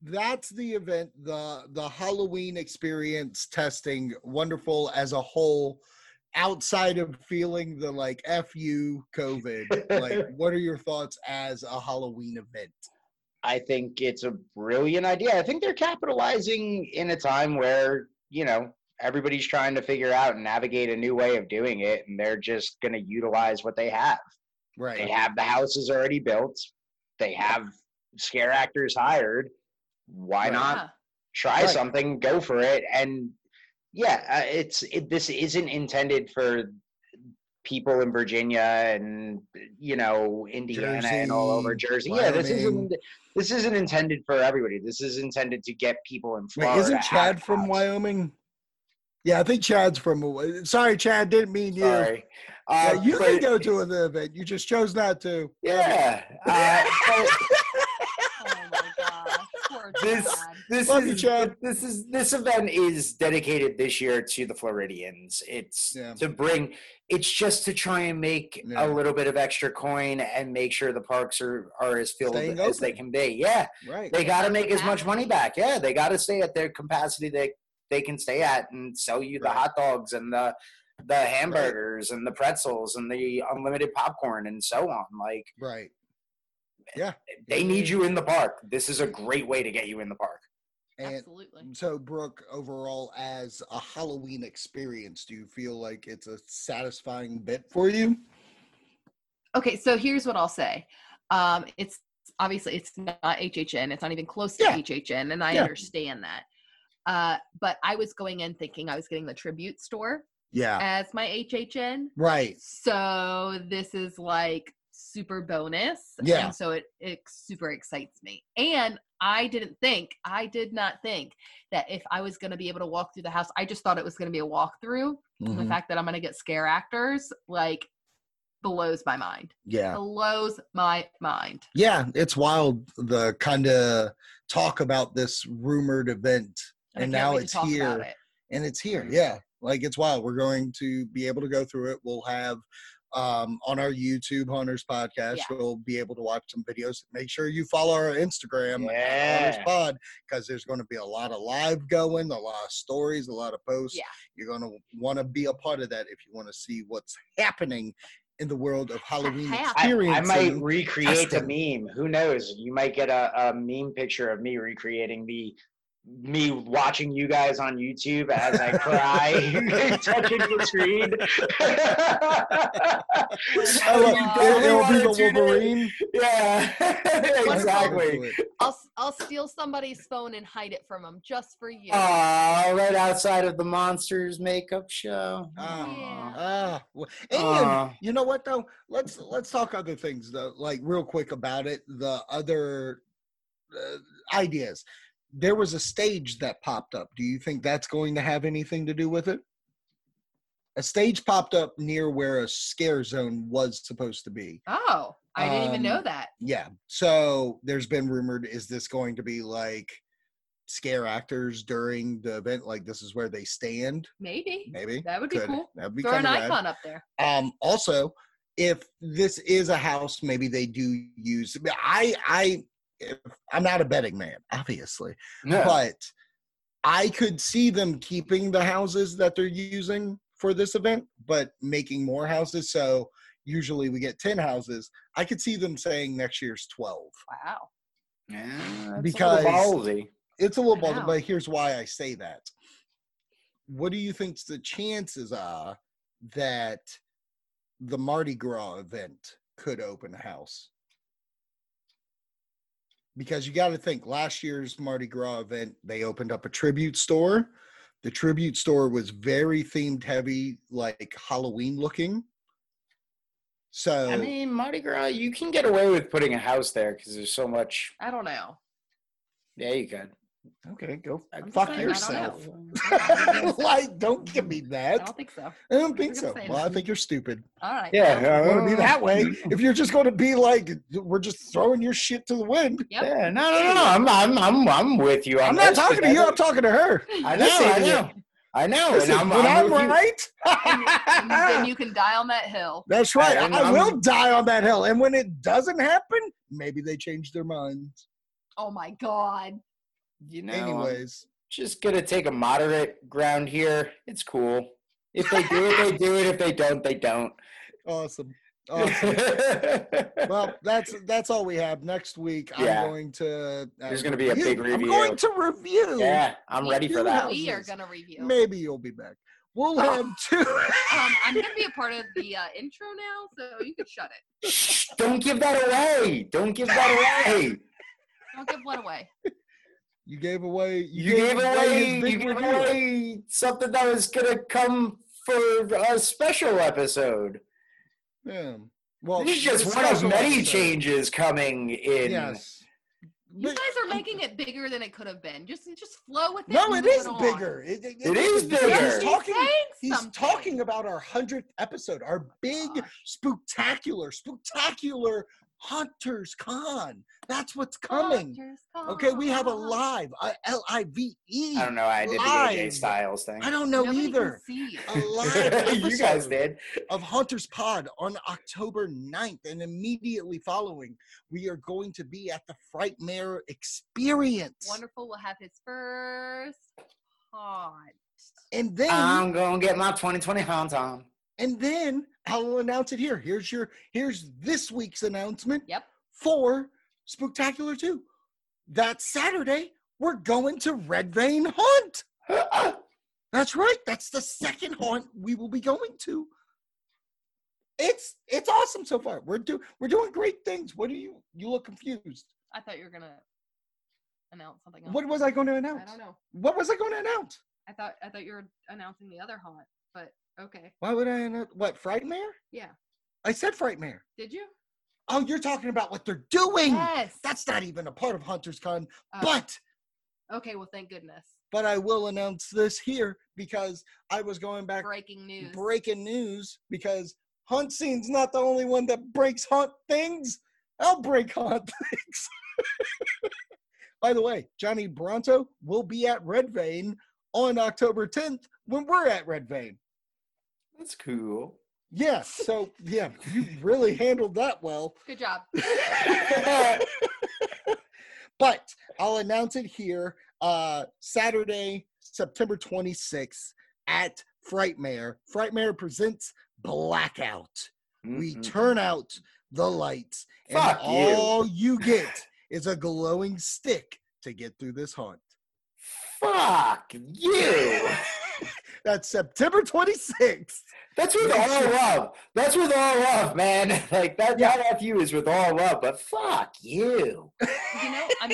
Speaker 4: that's the event. the The Halloween experience testing, wonderful as a whole. Outside of feeling the like "fu" COVID, like [laughs] what are your thoughts as a Halloween event?
Speaker 3: I think it's a brilliant idea. I think they're capitalizing in a time where, you know, everybody's trying to figure out and navigate a new way of doing it, and they're just going to utilize what they have.
Speaker 4: Right.
Speaker 3: They have the houses already built, they have scare actors hired. Why
Speaker 4: Right.
Speaker 3: not try
Speaker 4: Right.
Speaker 3: something, go for it? And yeah, uh, it's it, this isn't intended for people in Virginia and you know Indiana and all over
Speaker 4: Jersey,
Speaker 3: Jersey. Yeah, this isn't this isn't intended for everybody. This is intended to get people in
Speaker 4: Wait,
Speaker 3: Florida.
Speaker 4: isn't Chad from
Speaker 3: house.
Speaker 4: Wyoming? Yeah, I think Chad's from. Sorry, Chad, didn't mean you.
Speaker 3: Sorry.
Speaker 4: Yeah,
Speaker 3: Uh,
Speaker 4: you
Speaker 3: but-
Speaker 4: can go to the event. You just chose not to.
Speaker 3: Yeah. Uh, [laughs] but-
Speaker 5: Oh my gosh. Poor
Speaker 3: this
Speaker 5: oh
Speaker 3: this
Speaker 4: Love you,
Speaker 3: is
Speaker 4: Chad.
Speaker 3: this is this event is dedicated this year to the Floridians. It's
Speaker 4: Yeah.
Speaker 3: to bring it's just to try and make
Speaker 4: Yeah.
Speaker 3: a little bit of extra coin and make sure the parks are are as filled
Speaker 4: Staying
Speaker 3: as they can be. Yeah.
Speaker 4: Right.
Speaker 3: They got to make as much money back. Yeah, they got to stay at their capacity they they can stay at and sell you the
Speaker 4: Right.
Speaker 3: hot dogs and the the hamburgers and the pretzels and the unlimited popcorn and so on. Like
Speaker 4: Right. Yeah.
Speaker 3: they need you in the park. This is a great way to get you in the park.
Speaker 4: And
Speaker 5: Absolutely.
Speaker 4: so, Brooke, overall, as a Halloween experience, do you feel like it's a satisfying bit for you?
Speaker 5: Okay, so here's what I'll say. Um, it's obviously it's not HHN. It's not even close to
Speaker 4: Yeah.
Speaker 5: HHN, and I
Speaker 4: Yeah.
Speaker 5: understand that. Uh, but I was going in thinking I was getting the tribute store
Speaker 4: Yeah.
Speaker 5: as my HHN.
Speaker 4: Right.
Speaker 5: So this is like super bonus.
Speaker 4: Yeah.
Speaker 5: And so it, it super excites me. And I didn't think, I did not think that if I was going to be able to walk through the house, I just thought it was going to be a walkthrough. The
Speaker 4: Mhm.
Speaker 5: fact that I'm going to get scare actors, like, blows my mind.
Speaker 4: Yeah.
Speaker 5: Blows my mind.
Speaker 4: Yeah. It's wild the kind of talk about this rumored event,
Speaker 5: And,
Speaker 4: And now it's here.
Speaker 5: it.
Speaker 4: and it's here. Yeah. Like it's wild. We're going to be able to go through it. We'll have um, on our YouTube Haunters podcast.
Speaker 5: Yeah.
Speaker 4: You'll be able to watch some videos. Make sure you follow our Instagram
Speaker 3: Yeah.
Speaker 4: Haunters Pod because there's going to be a lot of live going, a lot of stories, a lot of posts.
Speaker 5: Yeah.
Speaker 4: You're going to want to be a part of that if you want to see what's happening in the world of Halloween
Speaker 5: Hap-
Speaker 3: I, I might recreate the
Speaker 4: testing.
Speaker 3: meme. Who knows? You might get a, a meme picture of me recreating the me watching you guys on YouTube as I cry, [laughs] [laughs] touching the screen.
Speaker 4: I love-
Speaker 5: Uh,
Speaker 4: it, it'll be
Speaker 3: wanna tune
Speaker 4: the? Wolverine.
Speaker 3: Yeah, [laughs] exactly.
Speaker 5: I'll s- I'll steal somebody's phone and hide it from them just for you.
Speaker 3: Aw, right outside of the monsters makeup show.
Speaker 4: Ah,
Speaker 5: Yeah.
Speaker 4: ah, well, and
Speaker 3: Aw.
Speaker 4: you know what though? Let's let's talk other things though, like real quick about it. The other uh, ideas. There was a stage that popped up. Do you think that's going to have anything to do with it? A stage popped up near where a scare zone was supposed to be.
Speaker 5: Oh, I didn't even know
Speaker 4: Um,
Speaker 5: that.
Speaker 4: Yeah. So there's been rumored is this going to be like scare actors during the event? Like this is where they stand?
Speaker 5: Maybe
Speaker 4: Maybe.
Speaker 5: that would be
Speaker 4: Could.
Speaker 5: cool.
Speaker 4: That'd be
Speaker 5: Throw an
Speaker 4: rad.
Speaker 5: icon up there.
Speaker 4: Um, also, if this is a house, maybe they do use. I I if, I'm not a betting man, obviously,
Speaker 3: No.
Speaker 4: but I could see them keeping the houses that they're using for this event, but making more houses. So usually we get ten houses. I could see them saying next year's twelve.
Speaker 5: Wow.
Speaker 3: Yeah, that's
Speaker 4: Because-
Speaker 3: a little ballsy.
Speaker 4: It's a little
Speaker 5: I
Speaker 4: bold, but here's why I say that. What do you think's the chances are that the Mardi Gras event could open a house? Because you got to think last year's Mardi Gras event, they opened up a tribute store. The tribute store was very themed heavy, like Halloween looking. So
Speaker 3: I mean, Mardi Gras, you can get away with putting a house there because there's so much.
Speaker 5: I don't know.
Speaker 3: Yeah, you could.
Speaker 4: Okay, go
Speaker 5: I'm
Speaker 4: fuck
Speaker 5: saying, I don't
Speaker 4: yourself. [laughs] like, don't give me that.
Speaker 5: I don't think so.
Speaker 4: I don't think so.
Speaker 5: gonna
Speaker 4: Well, I think you're stupid.
Speaker 5: All right.
Speaker 3: Yeah,
Speaker 5: well,
Speaker 4: I want to be that way.
Speaker 3: Uh,
Speaker 4: If you're just going to be like, we're just throwing your shit to the wind.
Speaker 5: Yep.
Speaker 3: Yeah, no, no, no, no. I'm, I'm, I'm, I'm with you. on
Speaker 4: I'm not talking to you. I'm talking to her.
Speaker 3: I know,
Speaker 4: Listen,
Speaker 3: I know, I know.
Speaker 4: Listen,
Speaker 3: and I'm,
Speaker 4: when
Speaker 3: I'm
Speaker 4: I'm,
Speaker 3: with you.
Speaker 4: right, [laughs]
Speaker 5: And then you can die on that hill.
Speaker 4: that's right.
Speaker 3: I'm-
Speaker 4: I
Speaker 3: I'm-
Speaker 4: will die on that hill. And when it doesn't happen, maybe they change their minds.
Speaker 5: Oh my god.
Speaker 3: You know, I'm
Speaker 4: Anyways,
Speaker 3: just gonna take a moderate ground here. It's cool. If they do it, they do it. If they don't, they don't. [laughs]
Speaker 4: awesome. Awesome. [laughs] well, that's that's all we have. Next week,
Speaker 3: Yeah.
Speaker 4: I'm going to. uh,
Speaker 3: There's gonna be a
Speaker 4: review.
Speaker 3: big review.
Speaker 4: I'm going to review.
Speaker 3: yeah, I'm ready for that.
Speaker 4: have-
Speaker 5: We are gonna review.
Speaker 4: Maybe you'll be back. We'll
Speaker 3: Oh.
Speaker 4: have two. [laughs]
Speaker 5: Um, I'm gonna be a part of the uh, intro now, so you can shut it.
Speaker 3: Shh, don't give that away. Don't give that away.
Speaker 5: Don't give what away.
Speaker 4: You gave away.
Speaker 3: You gave
Speaker 4: his
Speaker 3: away. You gave away something that was gonna come for a special episode.
Speaker 4: Yeah. Well,
Speaker 3: this is just one of many
Speaker 4: episode.
Speaker 3: changes coming in.
Speaker 4: Yes.
Speaker 5: You guys are making it bigger than it could have been. Just just flow with it.
Speaker 4: No,
Speaker 5: it is
Speaker 4: it
Speaker 5: move
Speaker 4: is
Speaker 5: on.
Speaker 4: bigger. It, it-
Speaker 3: It is bigger.
Speaker 4: He's
Speaker 5: He's
Speaker 4: talking.
Speaker 5: saying
Speaker 4: He's talking about our hundredth episode, our oh big,
Speaker 5: Gosh.
Speaker 4: spectacular, spectacular Haunters Con. That's what's coming. Okay, we have a
Speaker 5: Con.
Speaker 4: live, a L I V E.
Speaker 3: I don't know. I did the AJ Styles thing.
Speaker 4: I don't know
Speaker 5: Nobody
Speaker 4: either.
Speaker 5: Can see.
Speaker 4: A live [laughs]
Speaker 3: you guys did.
Speaker 4: of Haunters Pod on October 9th, and immediately following, we are going to be at the Frightmare Experience.
Speaker 5: Wonderful We'll have his first pod.
Speaker 4: And then
Speaker 3: I'm gonna get my 2020 hunt on.
Speaker 4: And then I'll announce it here. Here's your here's this week's announcement
Speaker 5: Yep.
Speaker 4: for Spooktacular 2. That Saturday, we're going to Red Vein Haunt. [gasps] That's right. That's the second haunt we will be going to. It's it's awesome so far. We're do we're doing great things. What do you you look confused?
Speaker 5: I thought you were gonna announce something else.
Speaker 4: What was I going to announce?
Speaker 5: I don't know.
Speaker 4: What was I going to announce?
Speaker 5: I thought I thought you were announcing the other haunt, but okay.
Speaker 4: Why would I announce what Frightmare?
Speaker 5: Yeah.
Speaker 4: I said Frightmare.
Speaker 5: Did you?
Speaker 4: Oh, you're talking about what they're doing.
Speaker 5: Yes.
Speaker 4: That's not even a part of Haunter's Con,
Speaker 5: Oh,
Speaker 4: but
Speaker 5: okay. Well, thank goodness.
Speaker 4: but I will announce this here because I was going back
Speaker 5: Breaking news.
Speaker 4: breaking news because Hunt Scene's not the only one that breaks Hunt things. I'll break Hunt [laughs] things. By the way, Johnny Bronto will be at Red Vein on October 10th when we're at Red Vein.
Speaker 3: That's cool.
Speaker 4: Yeah. So yeah, you really handled that well.
Speaker 5: Good job. [laughs]
Speaker 4: but I'll announce it here. Uh, Saturday, September 26th at Frightmare. Frightmare presents Blackout. We
Speaker 3: Mm-mm.
Speaker 4: turn out the lights, and
Speaker 3: Fuck you.
Speaker 4: all you get is a glowing stick to get through this haunt.
Speaker 3: Fuck you. [laughs]
Speaker 4: That's September 26th.
Speaker 3: That's with all love. That's with all love, man. [laughs] Like that.
Speaker 4: Yeah.
Speaker 3: That you is with all love. But fuck you.
Speaker 5: You know, I'm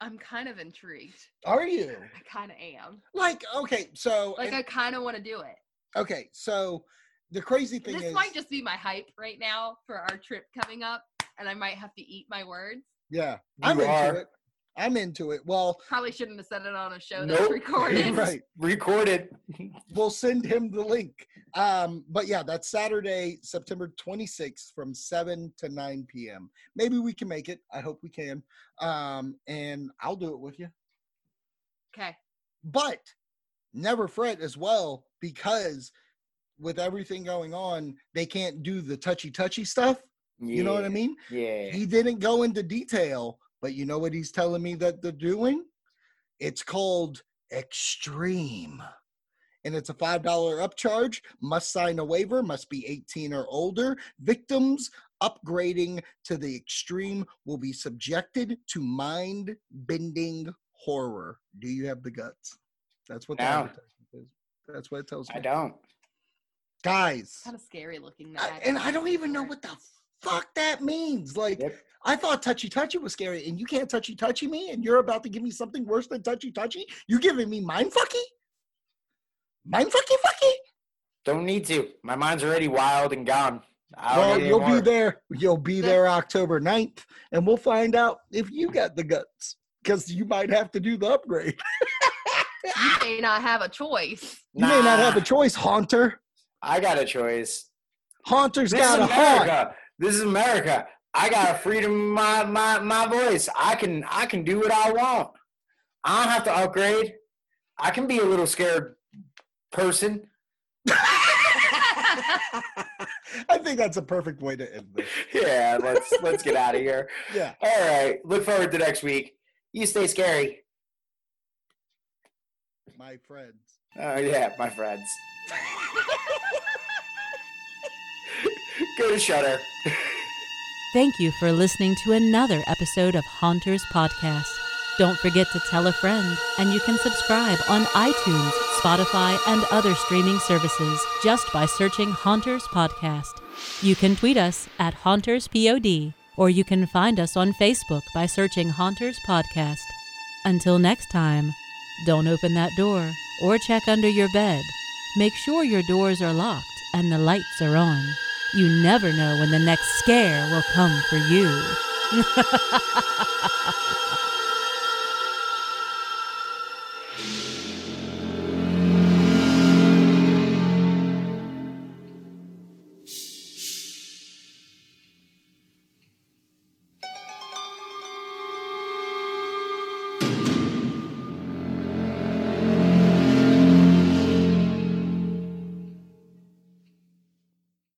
Speaker 5: I'm kind of intrigued.
Speaker 4: Are you?
Speaker 5: I kind of am.
Speaker 4: Like, okay, so
Speaker 5: Like
Speaker 4: and-
Speaker 5: I kind of want to do it.
Speaker 4: okay, so the crazy thing
Speaker 5: This
Speaker 4: is
Speaker 5: might just be my hype right now for our trip coming up, and I might have to eat my words.
Speaker 4: yeah, I'm
Speaker 3: You
Speaker 4: into it. I'm into it. Well,
Speaker 5: Probably shouldn't have said it on a show
Speaker 3: Nope.
Speaker 5: that's recorded. [laughs]
Speaker 4: right.
Speaker 3: Recorded.
Speaker 4: We'll send him the link. Um, but yeah, that's Saturday, September 26th from 7 to 9 p.m. Maybe we can make it. I hope we can. Um, and I'll do it with you.
Speaker 5: Okay.
Speaker 4: But never fret as well because with everything going on, they can't do the touchy touchy stuff. You know what I mean?
Speaker 3: Yeah.
Speaker 4: He didn't go into detail, but you know what he's telling me that they're doing? It's called Extreme. And it's a $5 upcharge, must sign a waiver, must be 18 or older. Victims upgrading to the extreme will be subjected to mind bending horror. Do you have the guts? That's what the
Speaker 3: No.
Speaker 4: is. That's what it tells me.
Speaker 3: I don't.
Speaker 4: Guys,
Speaker 5: Kind of scary looking. the
Speaker 4: I- and I don't even know what the fuck that means. Like,
Speaker 3: Yep.
Speaker 4: I thought touchy touchy was scary, and you can't touchy touchy me, and you're about to give me something worse than touchy touchy. You're giving me mind fucky, mind fucky fucky.
Speaker 3: Don't need to. My mind's already wild and gone.
Speaker 4: Well, you'll be there. You'll be there October 9th, and we'll find out if you got the guts, because you might have to do the upgrade. [laughs]
Speaker 5: You may not have a choice.
Speaker 4: You may not have a choice, Haunter.
Speaker 3: I got a choice.
Speaker 4: Haunter's
Speaker 3: This is
Speaker 4: got a haunt.
Speaker 3: This is America. I got freedom in my, my my voice. I can I can do what I want. I don't have to upgrade. I can be a little scared person. [laughs]
Speaker 4: I think that's a perfect way to end this.
Speaker 3: Yeah, let's let's get out of here. [laughs]
Speaker 4: Yeah.
Speaker 3: All right. Look forward to next week. You stay scary.
Speaker 4: My friends.
Speaker 3: Oh yeah, my friends. [laughs] Go to Shudder.
Speaker 2: Thank you for listening to another episode of Haunters Podcast. Don't forget to tell a friend, and you can subscribe on iTunes, Spotify, and other streaming services just by searching Haunters Podcast. You can tweet us at HauntersPod, or you can find us on Facebook by searching Haunters Podcast. Until next time, don't open that door or check under your bed. Make sure your doors are locked and the lights are on. You never know when the next scare will come for you. [laughs]